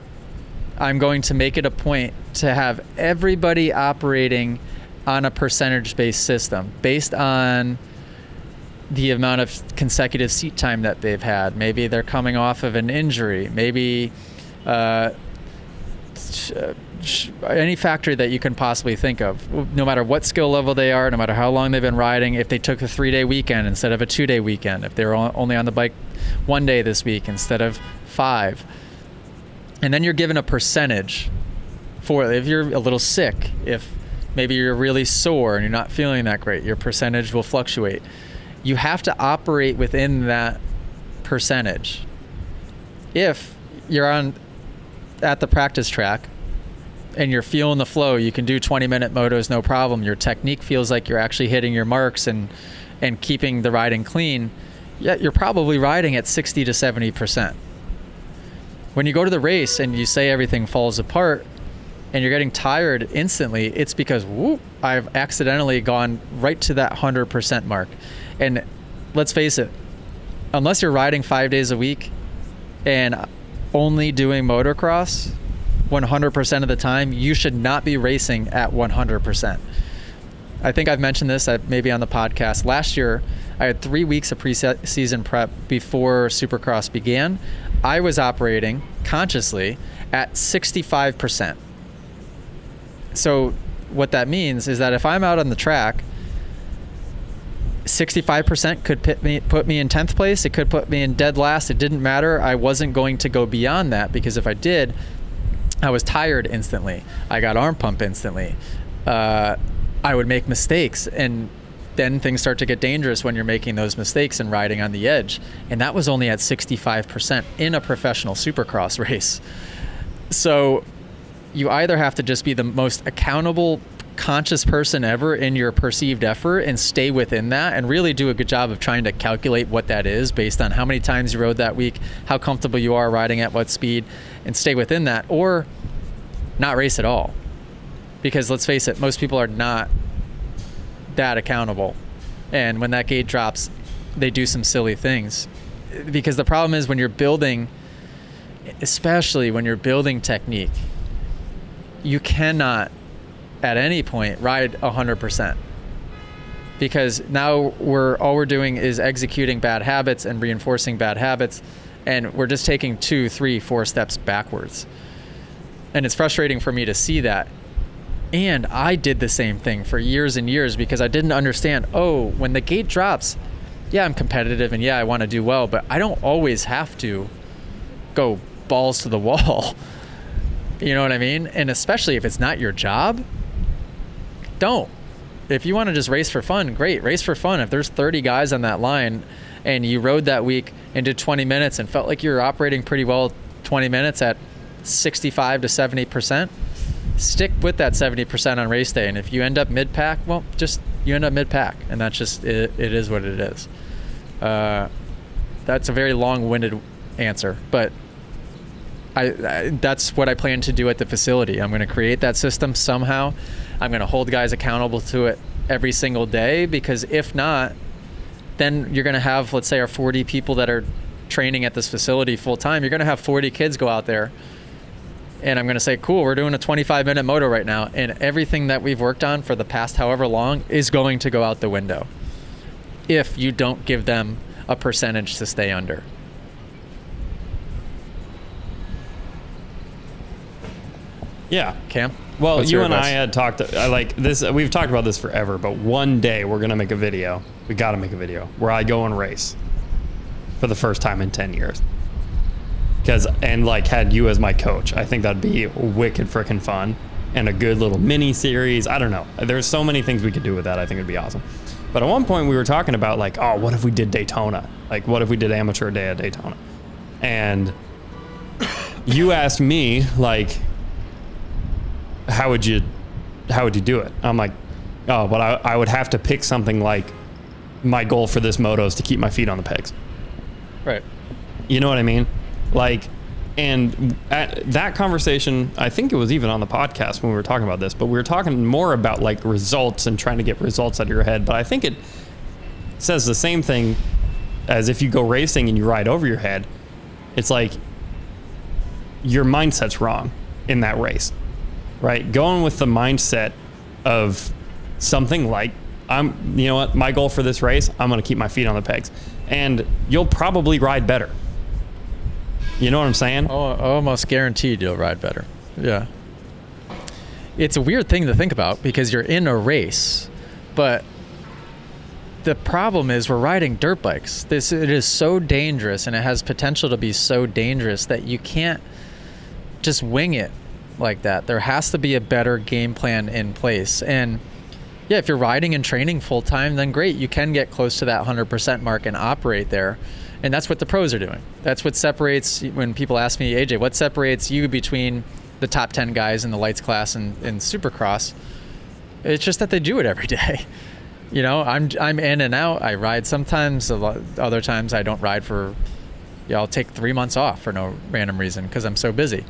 I'm going to make it a point to have everybody operating on a percentage based system based on the amount of consecutive seat time that they've had. Maybe they're coming off of an injury. Maybe uh, any factor that you can possibly think of, no matter what skill level they are, no matter how long they've been riding, if they took a three day weekend instead of a two day weekend, if they're only on the bike one day this week instead of five and then you're given a percentage for if you're a little sick, if maybe you're really sore and you're not feeling that great, your percentage will fluctuate. You have to operate within that percentage. If you're on at the practice track and you're feeling the flow, you can do 20 minute motos no problem. Your technique feels like you're actually hitting your marks and and keeping the riding clean. Yet you're probably riding at 60 to 70 percent when you go to the race and you say everything falls apart and you're getting tired instantly, it's because whoop, I've accidentally gone right to that 100% mark. And let's face it, unless you're riding five days a week and only doing motocross 100% of the time, you should not be racing at 100%. I think I've mentioned this uh, maybe on the podcast. Last year, I had three weeks of preseason prep before Supercross began. I was operating consciously at 65%. So, what that means is that if I'm out on the track, 65% could put me put me in 10th place, it could put me in dead last, it didn't matter. I wasn't going to go beyond that because if I did, I was tired instantly. I got arm pump instantly. Uh, I would make mistakes and then things start to get dangerous when you're making those mistakes and riding on the edge. And that was only at 65% in a professional supercross race. So you either have to just be the most accountable, conscious person ever in your perceived effort and stay within that and really do a good job of trying to calculate what that is based on how many times you rode that week, how comfortable you are riding at what speed, and stay within that, or not race at all. Because let's face it, most people are not that accountable. And when that gate drops, they do some silly things. Because the problem is when you're building, especially when you're building technique, you cannot at any point ride 100% because now we're all we're doing is executing bad habits and reinforcing bad habits and we're just taking two three four steps backwards and it's frustrating for me to see that and I did the same thing for years and years because I didn't understand. Oh, when the gate drops, yeah, I'm competitive and yeah, I want to do well, but I don't always have to go balls to the wall. You know what I mean? And especially if it's not your job, don't. If you want to just race for fun, great, race for fun. If there's 30 guys on that line and you rode that week and did 20 minutes and felt like you were operating pretty well 20 minutes at 65 to 70 percent stick with that 70% on race day. And if you end up mid pack, well, just you end up mid pack. And that's just, it, it is what it is. Uh, that's a very long winded answer, but I, I, that's what I plan to do at the facility. I'm going to create that system somehow. I'm going to hold guys accountable to it every single day because if not, then you're going to have, let's say, our 40 people that are training at this facility full time. You're going to have 40 kids go out there and I'm going to say, cool, we're doing a 25 minute moto right now, and everything that we've worked on for the past however long is going to go out the window if you don't give them a percentage to stay under. Yeah. Cam? Well, What's you and I had talked. I like this. We've talked about this forever, but one day we're gonna make a video. We got to make a video where I go and race for the first time in ten years. Because and like had you as my coach, I think that'd be wicked freaking fun and a good little mini series. I don't know. There's so many things we could do with that. I think it'd be awesome. But at one point we were talking about like, oh, what if we did Daytona? Like, what if we did amateur day at Daytona? And you asked me like how would you how would you do it? I'm like oh but I, I would have to pick something like my goal for this moto is to keep my feet on the pegs. Right. you know what i mean? Like and at that conversation i think it was even on the podcast when we were talking about this but we were talking more about like results and trying to get results out of your head but i think it says the same thing as if you go racing and you ride over your head. It's like your mindset's wrong in that race right? Going with the mindset of something like I'm, you know what, my goal for this race, I'm going to keep my feet on the pegs, and you'll probably ride better. You know what I'm saying? Oh, almost guaranteed you'll ride better. Yeah. It's a weird thing to think about because you're in a race, but the problem is we're riding dirt bikes. This it is so dangerous and it has potential to be so dangerous that you can't just wing it like that. There has to be a better game plan in place. And yeah, if you're riding and training full time, then great. You can get close to that 100% mark and operate there. And that's what the pros are doing. That's what separates, when people ask me, AJ, what separates you between the top 10 guys in the lights class and, and supercross? It's just that they do it every day. You know, I'm, I'm in and out. I ride sometimes, other times I don't ride for, yeah, I'll take three months off for no random reason because I'm so busy.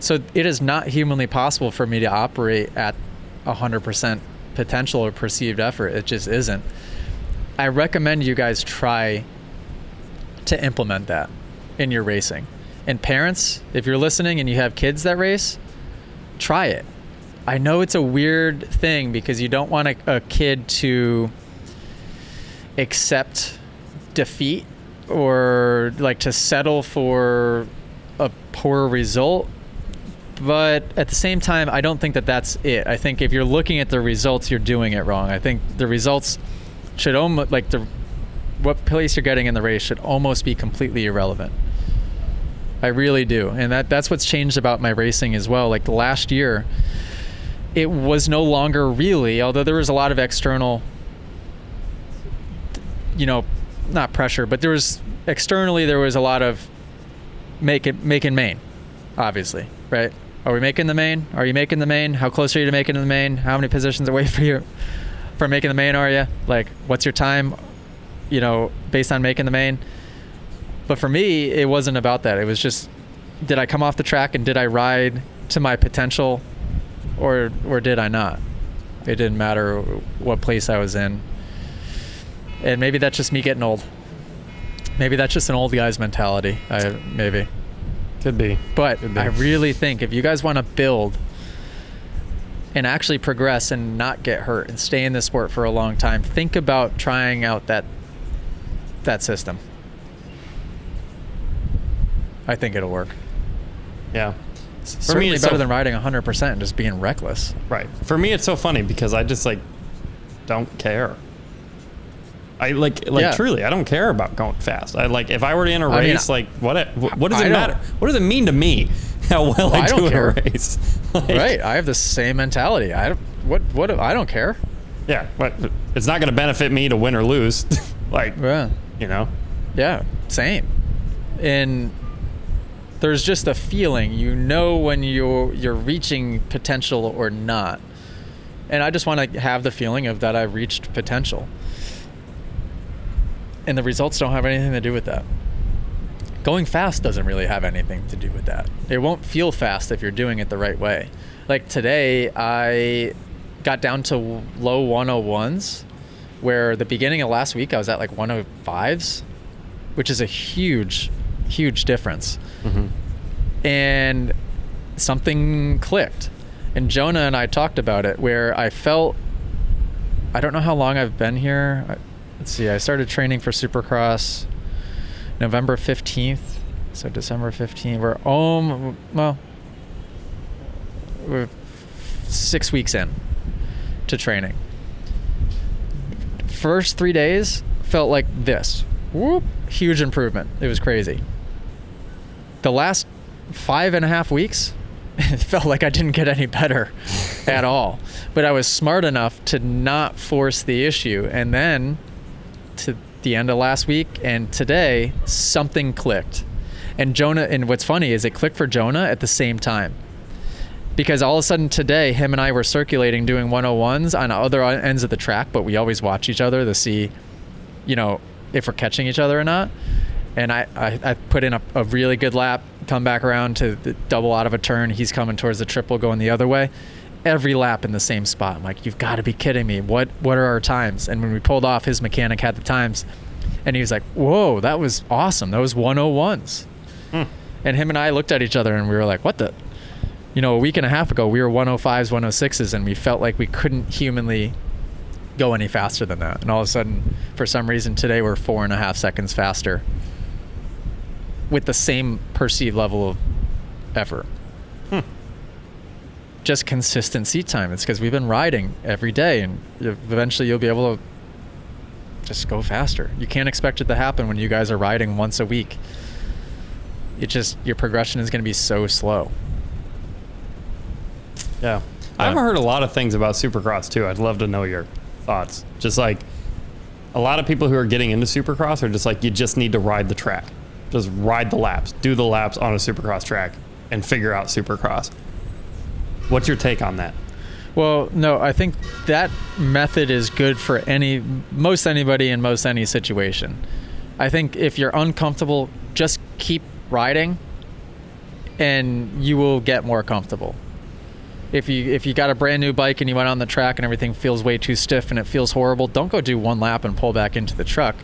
So it is not humanly possible for me to operate at 100% potential or perceived effort. It just isn't. I recommend you guys try to implement that in your racing. And parents, if you're listening and you have kids that race, try it. I know it's a weird thing because you don't want a, a kid to accept defeat or like to settle for a poor result but at the same time i don't think that that's it. I think if you're looking at the results you're doing it wrong. I think the results should almost like the what place you're getting in the race should almost be completely irrelevant. I really do. And that that's what's changed about my racing as well. Like last year it was no longer really although there was a lot of external you know not pressure but there was externally there was a lot of make it make in main obviously right are we making the main? Are you making the main? How close are you to making the main? How many positions away for you from making the main are you? Like, what's your time? You know, based on making the main. But for me, it wasn't about that. It was just, did I come off the track and did I ride to my potential, or or did I not? It didn't matter what place I was in. And maybe that's just me getting old. Maybe that's just an old guy's mentality. I maybe. Could be. But Could be. I really think if you guys want to build and actually progress and not get hurt and stay in the sport for a long time, think about trying out that that system. I think it'll work. Yeah. for Certainly it's better so- than riding 100% and just being reckless. Right. For me, it's so funny because I just like don't care. I like like Yeah. truly, I don't care about going fast. I like if I were in a I mean, race, like what it, what does I it matter? What does it mean to me how well I, I do in care. a race? Like, right. I have the same mentality. I don't, what what I don't care. Yeah. But it's not going to benefit me to win or lose. like Yeah. you know. Yeah, same. And there's just a feeling you know when you're you're reaching potential or not. And I just want to have the feeling of that I've reached potential. And the results don't have anything to do with that. Going fast doesn't really have anything to do with that. It won't feel fast if you're doing it the right way. Like today, I got down to low 101s, where the beginning of last week I was at like 105s, which is a huge, huge difference. Mm-hmm. And something clicked. And Jonah and I talked about it, where I felt I don't know how long I've been here. Let's see. I started training for Supercross November 15th. So December 15th. We're um well we're six weeks in to training. First three days felt like this. Whoop, huge improvement. It was crazy. The last five and a half weeks, it felt like I didn't get any better at all. But I was smart enough to not force the issue. And then to the end of last week and today, something clicked. And Jonah, and what's funny is it clicked for Jonah at the same time. Because all of a sudden today, him and I were circulating doing 101s on other ends of the track, but we always watch each other to see, you know, if we're catching each other or not. And I, I, I put in a, a really good lap, come back around to the double out of a turn. He's coming towards the triple going the other way. Every lap in the same spot. I'm like, you've got to be kidding me. What what are our times? And when we pulled off, his mechanic had the times. And he was like, whoa, that was awesome. That was 101s. Hmm. And him and I looked at each other and we were like, what the? You know, a week and a half ago, we were 105s, 106s, and we felt like we couldn't humanly go any faster than that. And all of a sudden, for some reason, today we're four and a half seconds faster with the same perceived level of effort. Just consistent seat time. It's because we've been riding every day, and eventually you'll be able to just go faster. You can't expect it to happen when you guys are riding once a week. It just your progression is going to be so slow. Yeah. I've heard a lot of things about Supercross too. I'd love to know your thoughts. Just like a lot of people who are getting into Supercross are just like, you just need to ride the track. Just ride the laps, do the laps on a Supercross track, and figure out Supercross. What's your take on that? Well, no, I think that method is good for any most anybody in most any situation. I think if you're uncomfortable, just keep riding and you will get more comfortable. If you if you got a brand new bike and you went on the track and everything feels way too stiff and it feels horrible, don't go do one lap and pull back into the truck.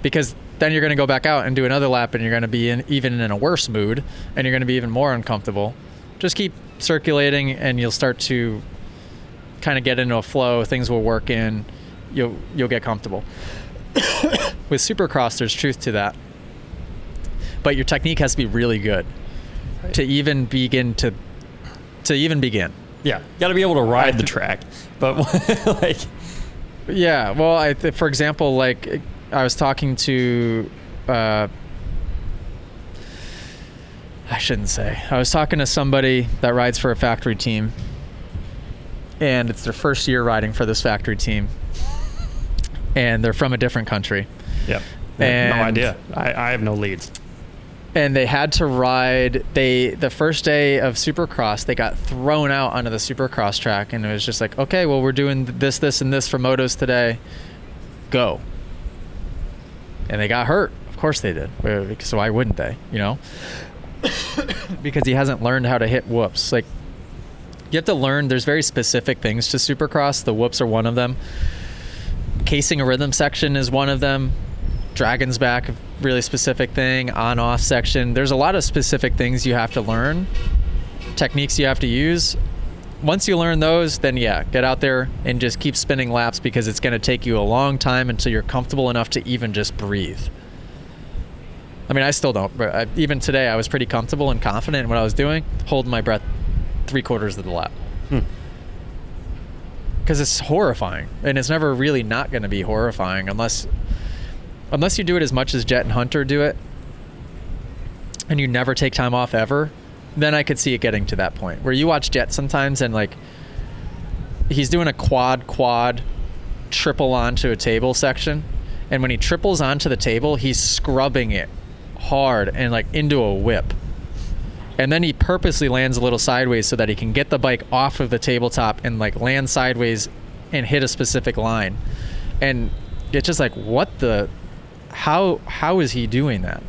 Because then you're going to go back out and do another lap and you're going to be in even in a worse mood and you're going to be even more uncomfortable. Just keep circulating and you'll start to kind of get into a flow, things will work in, you'll you'll get comfortable. With Supercross there's truth to that. But your technique has to be really good to even begin to to even begin. Yeah, got to be able to ride the track. But like, Yeah, well, I th- for example, like I was talking to, uh, I shouldn't say. I was talking to somebody that rides for a factory team, and it's their first year riding for this factory team, and they're from a different country, yep, no idea. I, I have no leads. and they had to ride. They the first day of Supercross, they got thrown out onto the Supercross track, and it was just like, okay, well, we're doing this, this, and this for motos today. Go. And they got hurt. Of course they did. So why wouldn't they? You know. because he hasn't learned how to hit whoops. Like you have to learn. There's very specific things to Supercross. The whoops are one of them. Casing a rhythm section is one of them. Dragon's back, really specific thing. On off section. There's a lot of specific things you have to learn. Techniques you have to use. Once you learn those, then yeah, get out there and just keep spinning laps because it's going to take you a long time until you're comfortable enough to even just breathe. I mean, I still don't. But I, even today, I was pretty comfortable and confident in what I was doing, holding my breath three quarters of the lap. Hmm. Because it's horrifying, and it's never really not going to be horrifying unless, unless you do it as much as Jet and Hunter do it, and you never take time off ever. Then I could see it getting to that point where you watch Jet sometimes and like he's doing a quad quad triple onto a table section and when he triples onto the table he's scrubbing it hard and like into a whip and then he purposely lands a little sideways so that he can get the bike off of the tabletop and like land sideways and hit a specific line and it's just like what the how how is he doing that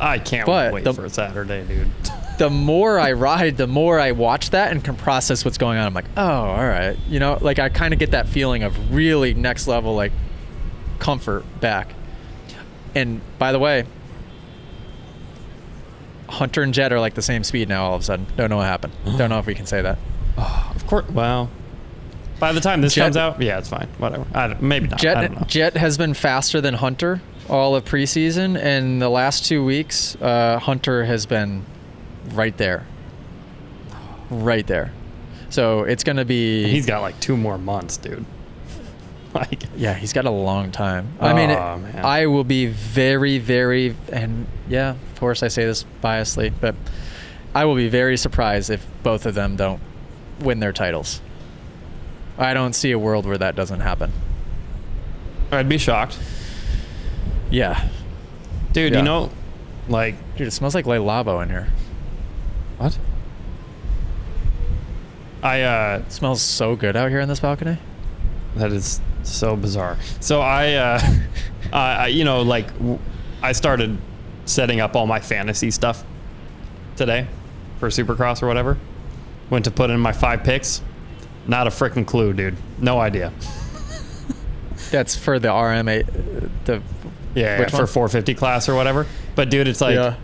I can't But wait the- for Saturday, dude. the more I ride, the more I watch that and can process what's going on. I'm like, oh, all right. You know, like I kind of get that feeling of really next level, like comfort back. And by the way, Hunter and Jet are like the same speed now all of a sudden. Don't know what happened. Don't know if we can say that. Oh, Of course. Well, by the time this Jet- comes out, yeah, it's fine. Whatever. I don't, maybe not. I don't know. Jet Jet has been faster than Hunter all of preseason, and the last two weeks, uh, Hunter has been right there. right there. So it's going to be. He's got like two more months, dude. Like, Yeah, he's got a long time. I mean, it- Oh, man. I will be very, very, and yeah, of course I say this biasly, but I will be very surprised if both of them don't win their titles. I don't see a world where that doesn't happen. I'd be shocked, Yeah, dude. Yeah. You know, like dude, it smells like Le Labo in here. what? I uh, It smells so good out here in this balcony. That is so bizarre. So I, uh, I, I- you know, like w- I started setting up all my fantasy stuff today for Supercross or whatever. Went to put in my five picks. Not a freaking clue, dude. No idea. That's for the RM8. uh, The Yeah, Which for 450 class or whatever. But dude, it's like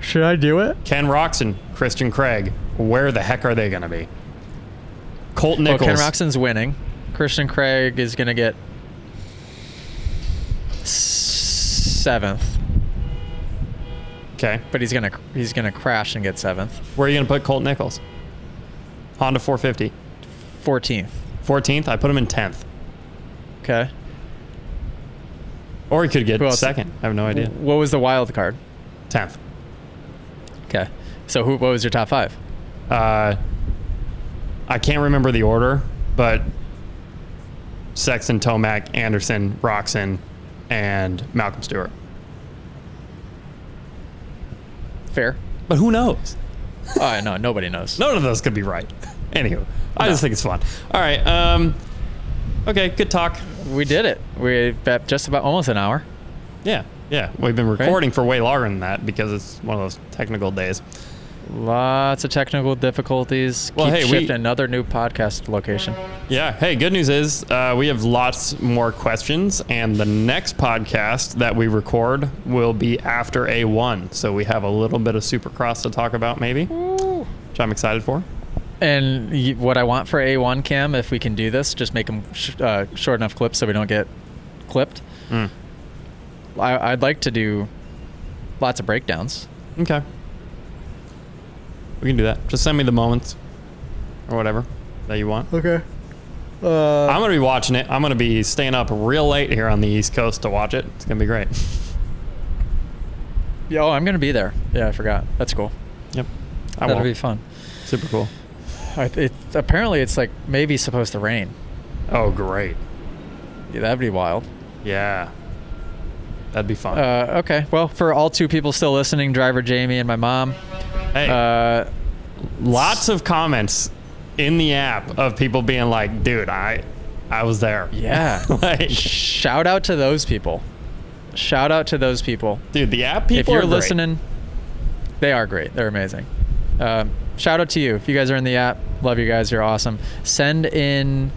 Should I do it? Ken Roczen, Christian Craig. Where the heck are they going to be? Colt Nichols. Well, Nichols. Ken Roczen's winning. Christian Craig is going to get seventh, okay. but he's gonna he's gonna crash and get seventh. Where are you going to put Colt Nichols? Honda 450. Fourteenth. 14th. I put him in 10th. Okay. Or he could get second. I have no idea. What was the wild card? 10th. Okay. So who? What was your top five? Uh, I can't remember the order, but Sexton, Tomac, Anderson, Roczen, and Malcolm Stewart. Fair. But who knows? Oh no, nobody knows. None of those could be right. Anywho, I just think it's fun. All right. Um, okay, good talk. We did it. We at just about almost an hour. Yeah, yeah. We've been recording for way longer than that because it's one of those technical days. Lots of technical difficulties. Well, Keep hey, we- shifting another new podcast location. Yeah. Hey, good news is uh, we have lots more questions, and the next podcast that we record will be after A1. So we have a little bit of Supercross to talk about, maybe, Ooh. which I'm excited for. And y- what I want for A1 Cam, if we can do this, just make them sh- uh, short enough clips so we don't get clipped. Mm. I- I'd like to do lots of breakdowns. Okay. We can do that. Just send me the moments or whatever that you want. Okay. Uh, I'm going to be watching it. I'm going to be staying up real late here on the East Coast to watch it. It's going to be great. yeah, oh, I'm gonna be there. Yeah, I forgot. That's cool. Yep. I That'll won't. be fun. Super cool. I, it, apparently, it's like maybe supposed to rain. Oh, great. Yeah, that'd be wild. Yeah. That'd be fun. Uh, okay. Well, for all two people still listening, driver Jamie and my mom. Hey, Uh, lots of comments in the app of people being like, dude, I I was there. yeah. like, Shout out to those people. Shout out to those people. dude, the app people if you're listening, they are great. They're amazing. Um, shout out to you. If you guys are in the app, love you guys. You're awesome. Send in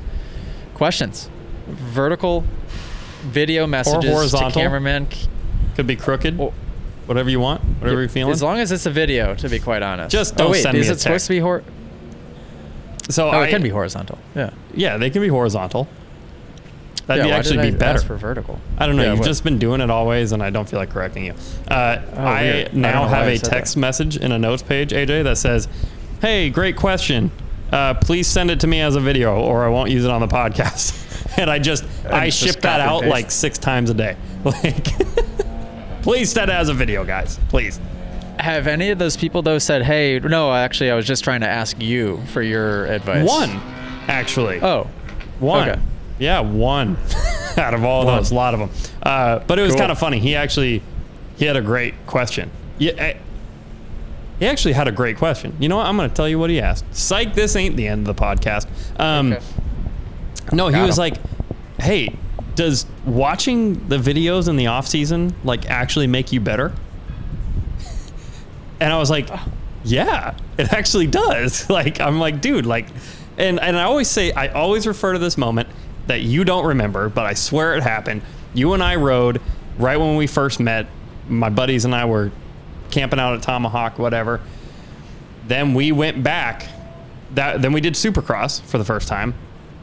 questions, vertical video messages horizontal. to cameraman. Could be crooked. Well, whatever you want. Whatever you're feeling. As long as it's a video, to be quite honest. Just oh, don't wait, send me is it supposed to be hor? so Oh, I, it can be horizontal. Yeah. Yeah, they can be horizontal. That'd yeah, be actually be I better. for vertical. I don't know. Yeah, You've what- just been doing it always, and I don't feel like correcting you. Uh, Oh, I. I now know have I a text that. message in a notes page, AJ, that says, "Hey, great question. Uh, please send it to me as a video, or I won't use it on the podcast." and I just I just ship that out paste. like six times a day. Like, please send it as a video, guys. Please. Have any of those people though said, "Hey, no, actually, I was just trying to ask you for your advice." One, actually. Oh, One. Okay. Yeah, one out of all One. those, a lot of them. Uh, but it was Cool. kind of funny. He actually he had a great question. Yeah, eh, he actually had a great question. You know what? I'm going to tell you what he asked. Psych, this ain't the end of the podcast. Um, Okay. No, he Got was him. like, "Hey, does watching the videos in the off season like actually make you better?" And I was like, "Yeah, it actually does." Like I'm like, "Dude, like," and and I always say, I always refer to this moment that you don't remember, but I swear it happened. You and I rode right when we first met. My buddies and I were camping out at Tomahawk, whatever. Then we went back. That then we did Supercross for the first time.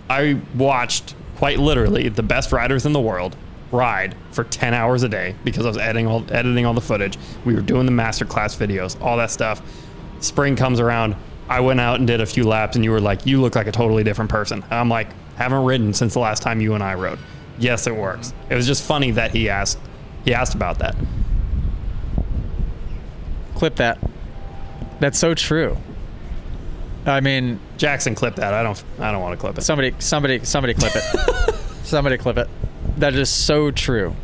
I watched quite literally the best riders in the world ride for 10 hours a day because I was editing all, editing all the footage. We were doing the masterclass videos, all that stuff. Spring comes around. I went out and did a few laps, and you were like, "You look like a totally different person." I'm like, "Haven't ridden since the last time you and I rode." Yes, it works. It was just funny that he asked. He asked about that. Clip that. That's so true. I mean, Jackson, clip that. I don't. I don't want to clip it. somebody, somebody, somebody clip it. somebody clip it. That is so true.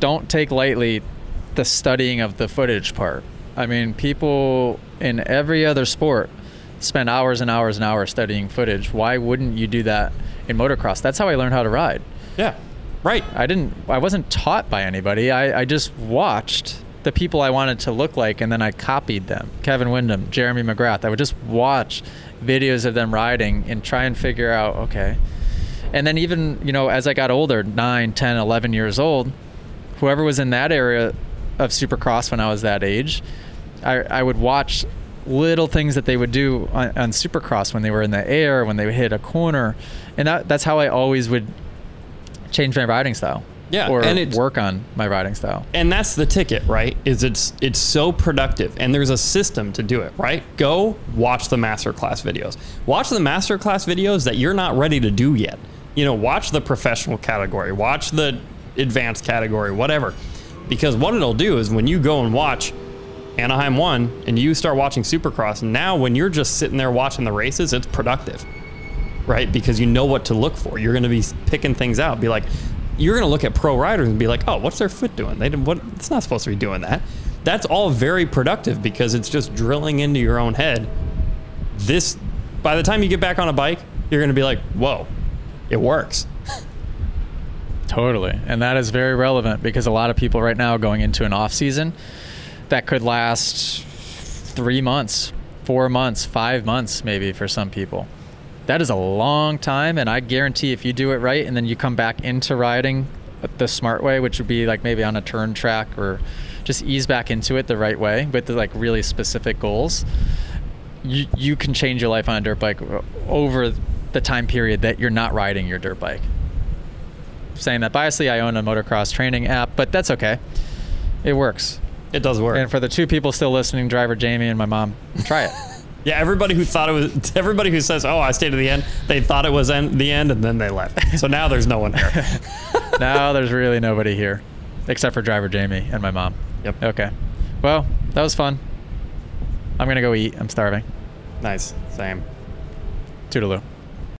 Don't take lightly the studying of the footage part. I mean, people in every other sport spend hours and hours and hours studying footage. Why wouldn't you do that in motocross? That's how I learned how to ride. Yeah. Right. I didn't. I wasn't taught by anybody. I, I just watched the people I wanted to look like, and then I copied them. Kevin Windham, Jeremy McGrath. I would just watch videos of them riding and try and figure out, okay. And then even you know, as I got older, 9, 10, 11 years old, whoever was in that area of Supercross when I was that age, I, I would watch little things that they would do on, on Supercross when they were in the air, when they hit a corner, and that, that's how I always would change my riding style. Yeah, or and work on my riding style. and that's the ticket, right? Is it's it's so productive, and there's a system to do it, right? Go watch the masterclass videos. Watch the masterclass videos that you're not ready to do yet. You know, watch the professional category, watch the advanced category, whatever. Because what it'll do is when you go and watch Anaheim one and you start watching Supercross, now when you're just sitting there watching the races, it's productive right? Because you know what to look for. You're going to be picking things out. Be like, you're going to look at pro riders and be like, oh, what's their foot doing? They didn't. What? It's not supposed to be doing that. That's all very productive because it's just drilling into your own head. This, by the time you get back on a bike, you're going to be like, whoa, it works. Totally. And that is very relevant because a lot of people right now going into an off season that could last three months, four months, five months, maybe for some people. That is a long time. And I guarantee if you do it right and then you come back into riding the smart way, which would be like maybe on a turn track or just ease back into it the right way with the like really specific goals, you, you can change your life on a dirt bike over the time period that you're not riding your dirt bike saying that biasly. I own a motocross training app, but that's okay. It works. It does work. And for the two people still listening, driver Jamie and my mom, try it. yeah, everybody who thought it was, everybody who says, "Oh, I stayed to the end," they thought it was en- the end, and then they left. So now there's no one here. now there's really nobody here, except for driver Jamie and my mom. Yep. Okay. Well, that was fun. I'm gonna go eat. I'm starving. Nice. Same. Toodaloo.